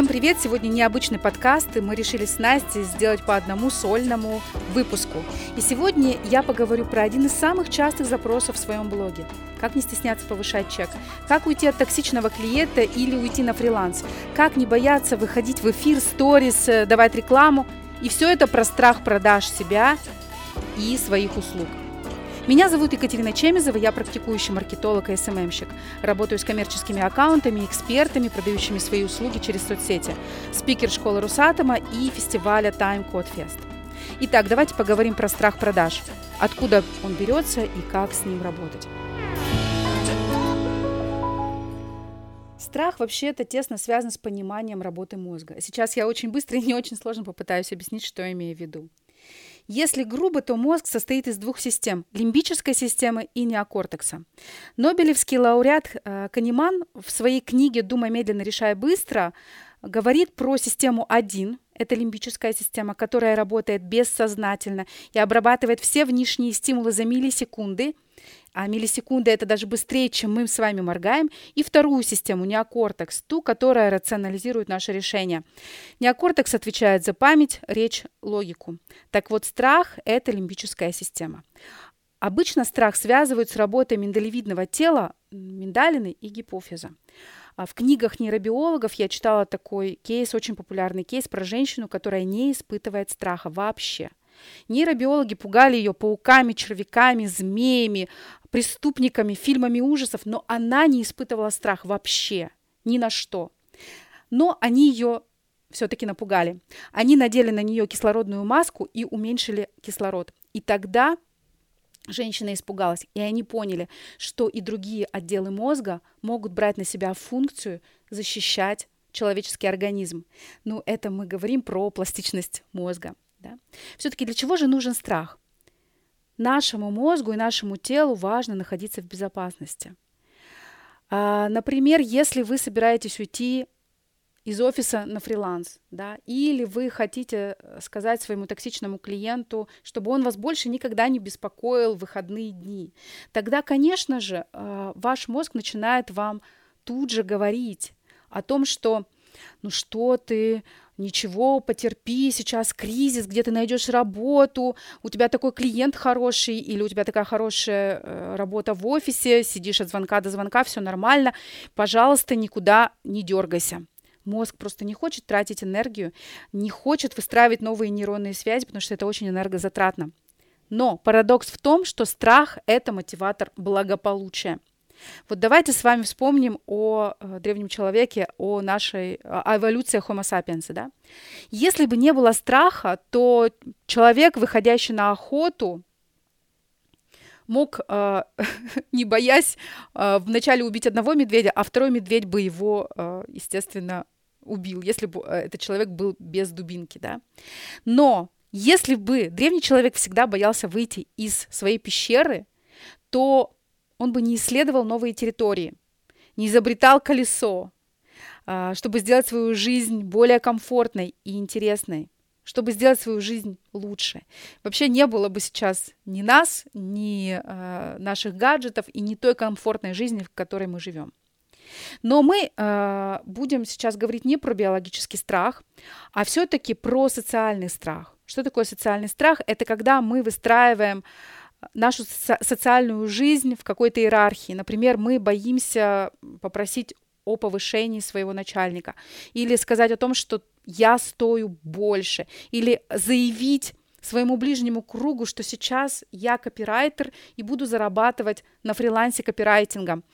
Всем привет! Сегодня необычный подкаст, и мы решили с Настей сделать по одному сольному выпуску. И сегодня я поговорю про один из самых частых запросов в своем блоге. Как не стесняться повышать чек? Как уйти от токсичного клиента или уйти на фриланс? Как не бояться выходить в эфир, сторис, э, давать рекламу? И все это про страх продаж себя и своих услуг. Меня зовут Екатерина Чемизова, я практикующий маркетолог и СММщик. Работаю с коммерческими аккаунтами, экспертами, продающими свои услуги через соцсети. Спикер школы Русатома и фестиваля Time Code Fest. Итак, давайте поговорим про страх продаж. Откуда он берется и как с ним работать. Страх вообще-то тесно связан с пониманием работы мозга. Сейчас я очень быстро и не очень сложно попытаюсь объяснить, что я имею в виду. Если грубо, то мозг состоит из двух систем – лимбической системы и неокортекса. Нобелевский лауреат э, Канеман в своей книге «Думай медленно, решай быстро» говорит про систему 1, это лимбическая система, которая работает бессознательно и обрабатывает все внешние стимулы за миллисекунды – а миллисекунды это даже быстрее, чем мы с вами моргаем, и вторую систему, неокортекс, ту, которая рационализирует наши решения. Неокортекс отвечает за память, речь, логику. Так вот, страх – это лимбическая система. Обычно страх связывают с работой миндалевидного тела, миндалины и гипофиза. А в книгах нейробиологов я читала такой кейс, очень популярный кейс про женщину, которая не испытывает страха вообще – Нейробиологи пугали ее пауками, червяками, змеями, преступниками, фильмами ужасов, но она не испытывала страх вообще, ни на что. Но они ее все-таки напугали. Они надели на нее кислородную маску и уменьшили кислород. И тогда женщина испугалась, и они поняли, что и другие отделы мозга могут брать на себя функцию защищать человеческий организм. Ну, это мы говорим про пластичность мозга. Да? Все-таки для чего же нужен страх? Нашему мозгу и нашему телу важно находиться в безопасности. А, например, если вы собираетесь уйти из офиса на фриланс, да, или вы хотите э, сказать своему токсичному клиенту, чтобы он вас больше никогда не беспокоил в выходные дни, тогда, конечно же, э, ваш мозг начинает вам тут же говорить о том, что ну что ты, ничего, потерпи, сейчас кризис, где ты найдешь работу, у тебя такой клиент хороший, или у тебя такая хорошая э, работа в офисе, сидишь от звонка до звонка, все нормально, пожалуйста, никуда не дергайся. Мозг просто не хочет тратить энергию, не хочет выстраивать новые нейронные связи, потому что это очень энергозатратно. Но парадокс в том, что страх – это мотиватор благополучия – вот давайте с вами вспомним о э, древнем человеке, о нашей о эволюции Homo sapiens. Да? Если бы не было страха, то человек, выходящий на охоту, мог, э, не боясь, э, вначале убить одного медведя, а второй медведь бы его, э, естественно, убил, если бы этот человек был без дубинки. Да? Но если бы древний человек всегда боялся выйти из своей пещеры, то он бы не исследовал новые территории, не изобретал колесо, а, чтобы сделать свою жизнь более комфортной и интересной, чтобы сделать свою жизнь лучше. Вообще не было бы сейчас ни нас, ни э, наших гаджетов и ни той комфортной жизни, в которой мы живем. Но мы э, будем сейчас говорить не про биологический страх, а все-таки про социальный страх. Что такое социальный страх? Это когда мы выстраиваем нашу социальную жизнь в какой-то иерархии. Например, мы боимся попросить о повышении своего начальника или сказать о том, что я стою больше, или заявить своему ближнему кругу, что сейчас я копирайтер и буду зарабатывать на фрилансе копирайтингом.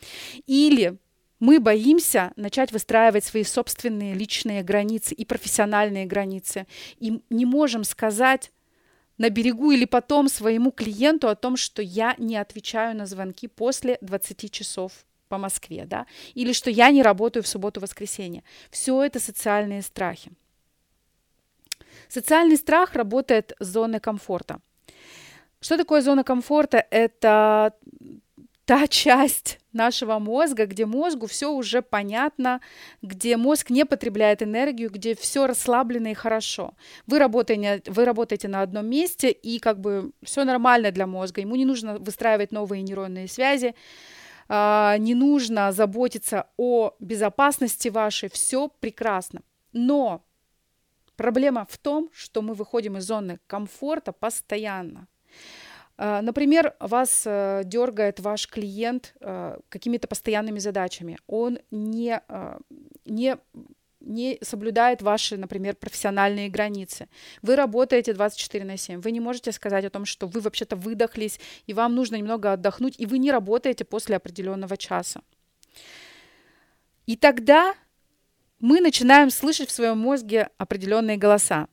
Или мы боимся начать выстраивать свои собственные личные границы и профессиональные границы. И не можем сказать на берегу или потом своему клиенту о том, что я не отвечаю на звонки после 20 часов по Москве, да, или что я не работаю в субботу-воскресенье. Все это социальные страхи. Социальный страх работает с зоной комфорта. Что такое зона комфорта? Это та часть нашего мозга, где мозгу все уже понятно, где мозг не потребляет энергию, где все расслаблено и хорошо. Вы работаете, вы работаете на одном месте, и как бы все нормально для мозга. Ему не нужно выстраивать новые нейронные связи, а, не нужно заботиться о безопасности вашей, все прекрасно. Но проблема в том, что мы выходим из зоны комфорта постоянно. А, например, вас э, дергает ваш клиент э, какими-то постоянными задачами. Он не, э, не, не соблюдает ваши, например, профессиональные границы. Вы работаете 24 на 7. Вы не можете сказать о том, что вы вообще-то выдохлись, и вам нужно немного отдохнуть, и вы не работаете после определенного часа. И тогда мы начинаем слышать в своем мозге определенные голоса.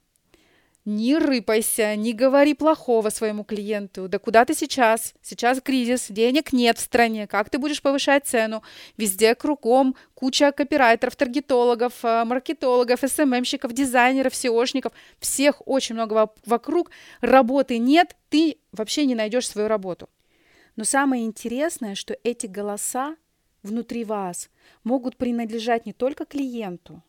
Не рыпайся, не говори плохого своему клиенту. Да куда ты сейчас? Сейчас кризис, денег нет в стране. Как ты будешь повышать цену? Везде кругом куча копирайтеров, таргетологов, э, маркетологов, СММщиков, дизайнеров, SEOшников. Всех очень много вокруг. Работы нет, ты вообще не найдешь свою работу. Но самое интересное, что эти голоса внутри вас могут принадлежать не только клиенту,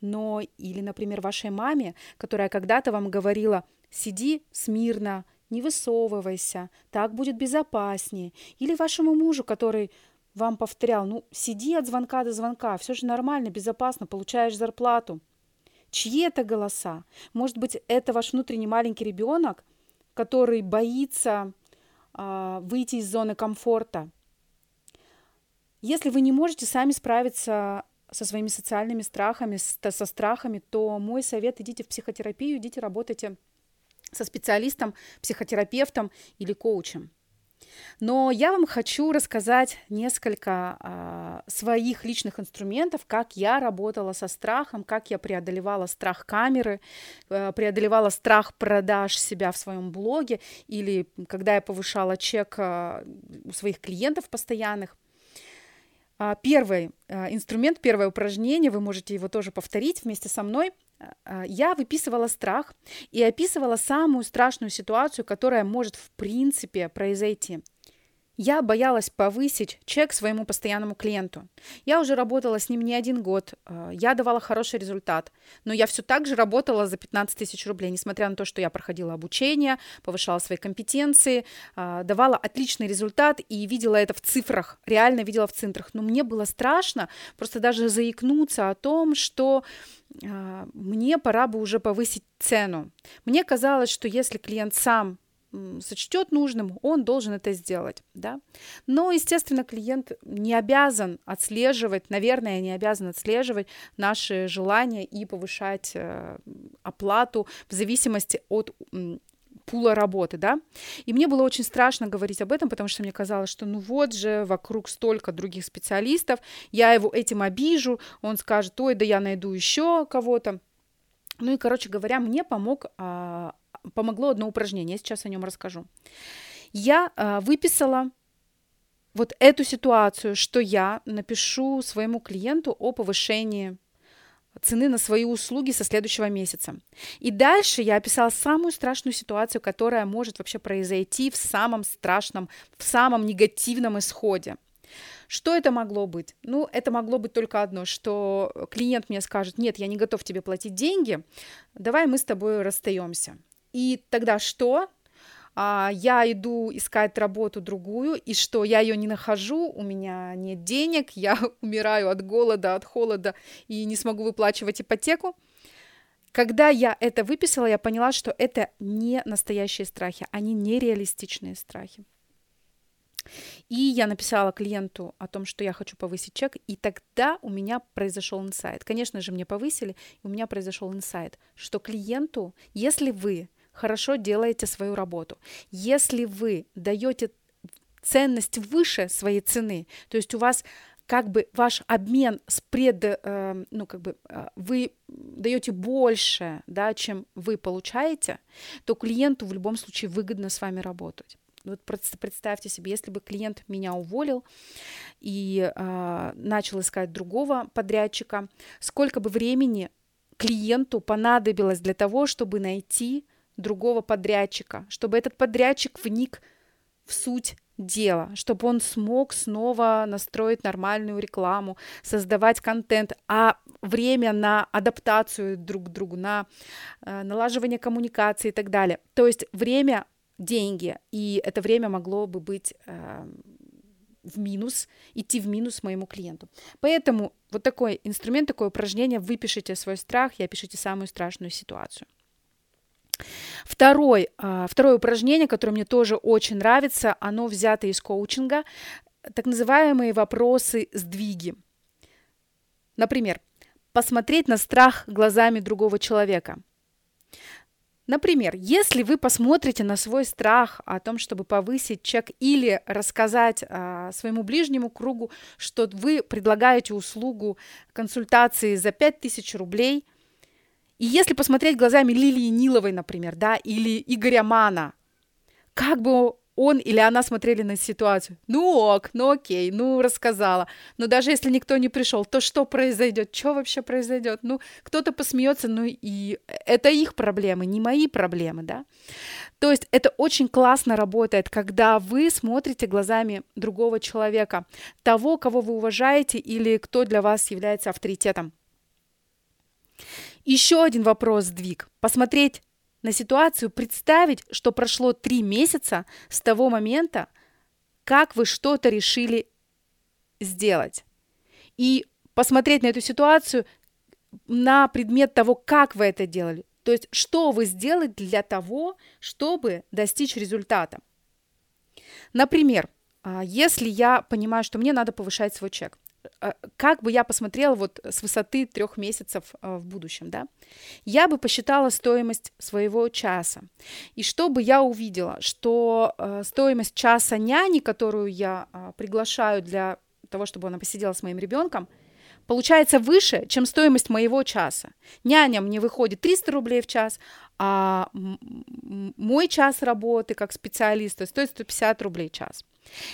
но или, например, вашей маме, которая когда-то вам говорила «сиди смирно, не высовывайся, так будет безопаснее», или вашему мужу, который вам повторял «ну, сиди от звонка до звонка, все же нормально, безопасно, получаешь зарплату». Чьи это голоса? Может быть, это ваш внутренний маленький ребенок, который боится э, выйти из зоны комфорта. Если вы не можете сами справиться со своими социальными страхами, со страхами, то мой совет – идите в психотерапию, идите работайте со специалистом, психотерапевтом или коучем. Но я вам хочу рассказать несколько а, своих личных инструментов, как я работала со страхом, как я преодолевала страх камеры, а, преодолевала страх продаж себя в своем блоге или когда я повышала чек а, у своих клиентов постоянных – первый а, инструмент, первое упражнение, вы можете его тоже повторить вместе со мной. А, я выписывала страх и описывала самую страшную ситуацию, которая может в принципе произойти. Я боялась повысить чек своему постоянному клиенту. Я уже работала с ним не один год, э, я давала хороший результат, но я все так же работала за 15 тысяч рублей, несмотря на то, что я проходила обучение, повышала свои компетенции, э, давала отличный результат и видела это в цифрах, реально видела в цифрах. Но мне было страшно просто даже заикнуться о том, что э, мне пора бы уже повысить цену. Мне казалось, что если клиент сам сочтет нужным, он должен это сделать, да. Но, естественно, клиент не обязан отслеживать, наверное, не обязан отслеживать наши желания и повышать э, оплату в зависимости от пула работы, да. И мне было очень страшно говорить об этом, потому что мне казалось, что ну вот же вокруг столько других специалистов, я его этим обижу, он скажет, ой, да я найду еще кого-то. Ну и, короче говоря, мне помог а, помогло одно упражнение, я сейчас о нем расскажу. Я э, выписала вот эту ситуацию, что я напишу своему клиенту о повышении цены на свои услуги со следующего месяца. И дальше я описала самую страшную ситуацию, которая может вообще произойти в самом страшном, в самом негативном исходе. Что это могло быть? Ну, это могло быть только одно, что клиент мне скажет, нет, я не готов тебе платить деньги, давай мы с тобой расстаемся. И тогда что? А, я иду искать работу другую, и что я ее не нахожу, у меня нет денег, я умираю от голода, от холода и не смогу выплачивать ипотеку. Когда я это выписала, я поняла, что это не настоящие страхи, они нереалистичные страхи. И я написала клиенту о том, что я хочу повысить чек, и тогда у меня произошел инсайт. Конечно же, мне повысили, и у меня произошел инсайт, что клиенту, если вы хорошо делаете свою работу. Если вы даете ценность выше своей цены, то есть у вас как бы ваш обмен с пред, э, ну как бы э, вы даете больше, да, чем вы получаете, то клиенту в любом случае выгодно с вами работать. Вот представьте себе, если бы клиент меня уволил и э, начал искать другого подрядчика, сколько бы времени клиенту понадобилось для того, чтобы найти другого подрядчика, чтобы этот подрядчик вник в суть дела, чтобы он смог снова настроить нормальную рекламу, создавать контент, а время на адаптацию друг к другу, на э, налаживание коммуникации и так далее. То есть время – деньги, и это время могло бы быть э, в минус, идти в минус моему клиенту. Поэтому вот такой инструмент, такое упражнение, вы пишите свой страх и опишите самую страшную ситуацию. Второй, а, второе упражнение, которое мне тоже очень нравится, оно взято из коучинга, так называемые вопросы-сдвиги. Например, посмотреть на страх глазами другого человека. Например, если вы посмотрите на свой страх о том, чтобы повысить чек или рассказать а, своему ближнему кругу, что вы предлагаете услугу консультации за 5000 рублей, и если посмотреть глазами Лилии Ниловой, например, да, или Игоря Мана, как бы он или она смотрели на ситуацию. Ну ок, ну окей, ну рассказала. Но даже если никто не пришел, то что произойдет? Что вообще произойдет? Ну, кто-то посмеется, ну и это их проблемы, не мои проблемы, да? То есть это очень классно работает, когда вы смотрите глазами другого человека, того, кого вы уважаете или кто для вас является авторитетом. Еще один вопрос сдвиг. Посмотреть на ситуацию, представить, что прошло три месяца с того момента, как вы что-то решили сделать. И посмотреть на эту ситуацию на предмет того, как вы это делали. То есть, что вы сделали для того, чтобы достичь результата. Например, а, если я понимаю, что мне надо повышать свой чек, как бы я посмотрела вот с высоты трех месяцев э, в будущем, да, я бы посчитала стоимость своего часа. И что бы я увидела, что э, стоимость часа няни, которую я приглашаю для того, чтобы она посидела с моим ребенком, получается выше, чем стоимость моего часа. Няня мне выходит 300 рублей в час, а мой час работы как специалиста стоит 150 рублей в час.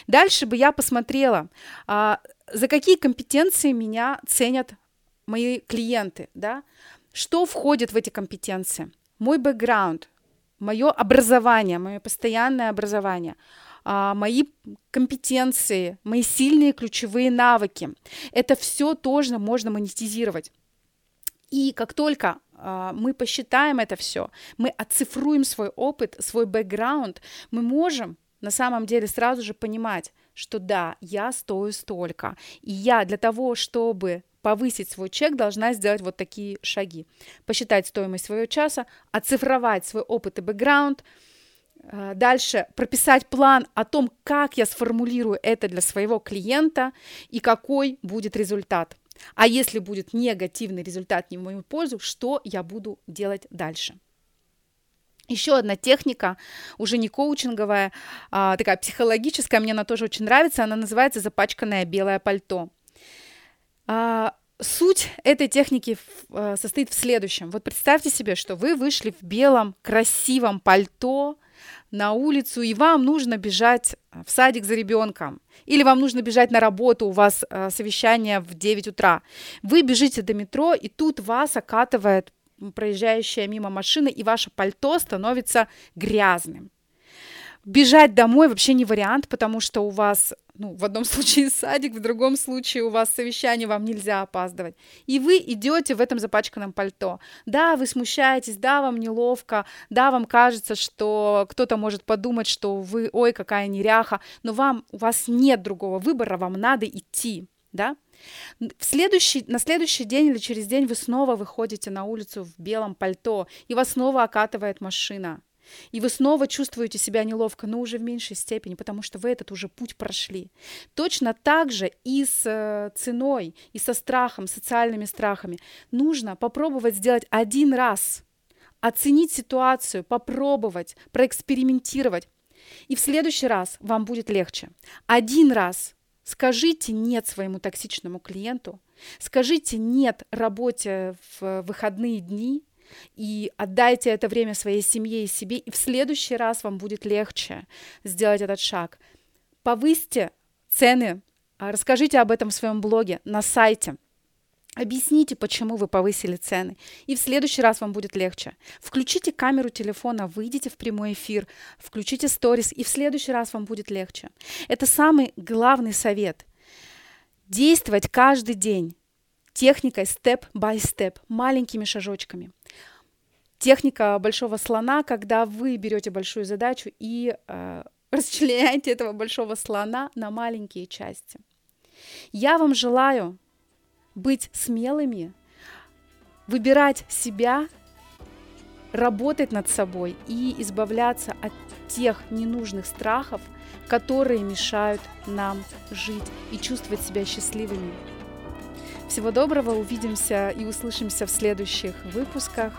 Дальше бы я посмотрела, а, за какие компетенции меня ценят мои клиенты, да, что входит в эти компетенции, мой бэкграунд, мое образование, мое постоянное образование, а, мои компетенции, мои сильные ключевые навыки. Это все тоже можно монетизировать. И как только а, мы посчитаем это все, мы оцифруем свой опыт, свой бэкграунд, мы можем на самом деле сразу же понимать, что да, я стою столько. И я для того, чтобы повысить свой чек, должна сделать вот такие шаги. Посчитать стоимость своего часа, оцифровать свой опыт и бэкграунд, а, Дальше прописать план о том, как я сформулирую это для своего клиента и какой будет результат. А если будет негативный результат не в мою пользу, что я буду делать дальше? Еще одна техника, уже не коучинговая, а такая психологическая, мне она тоже очень нравится, она называется «запачканное белое пальто». А, суть этой техники а, состоит в следующем. Вот представьте себе, что вы вышли в белом красивом пальто на улицу, и вам нужно бежать в садик за ребенком, или вам нужно бежать на работу, у вас а, совещание в 9 утра. Вы бежите до метро, и тут вас окатывает проезжающая мимо машина, и ваше пальто становится грязным. Бежать домой вообще не вариант, потому что у вас, ну, в одном случае садик, в другом случае у вас совещание, вам нельзя опаздывать. И вы идете в этом запачканном пальто. Да, вы смущаетесь, да, вам неловко, да, вам кажется, что кто-то может подумать, что вы, ой, какая неряха, но вам, у вас нет другого выбора, вам надо идти, да. В следующий, на следующий день или через день вы снова выходите на улицу в белом пальто, и вас снова окатывает машина. И вы снова чувствуете себя неловко, но уже в меньшей степени, потому что вы этот уже путь прошли. Точно так же и с э, ценой, и со страхом, социальными страхами. Нужно попробовать сделать один раз, оценить ситуацию, попробовать, проэкспериментировать. И в следующий раз вам будет легче. Один раз Скажите нет своему токсичному клиенту, скажите нет работе в выходные дни. И отдайте это время своей семье и себе, и в следующий раз вам будет легче сделать этот шаг. Повысьте цены, а, расскажите об этом в своем блоге, на сайте – Объясните, почему вы повысили цены, и в следующий раз вам будет легче. Включите камеру телефона, выйдите в прямой эфир, включите сторис, и в следующий раз вам будет легче. Это самый главный совет. Действовать каждый день техникой степ-by-степ, маленькими шажочками. Техника большого слона, когда вы берете большую задачу и э, расчленяйте этого большого слона на маленькие части. Я вам желаю быть смелыми, выбирать себя, работать над собой и избавляться от тех ненужных страхов, которые мешают нам жить и чувствовать себя счастливыми. Всего доброго, увидимся и услышимся в следующих выпусках.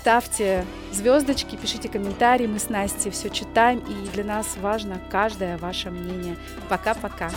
Ставьте звездочки, пишите комментарии, мы с Настей все читаем, и для нас важно каждое ваше мнение. Пока-пока.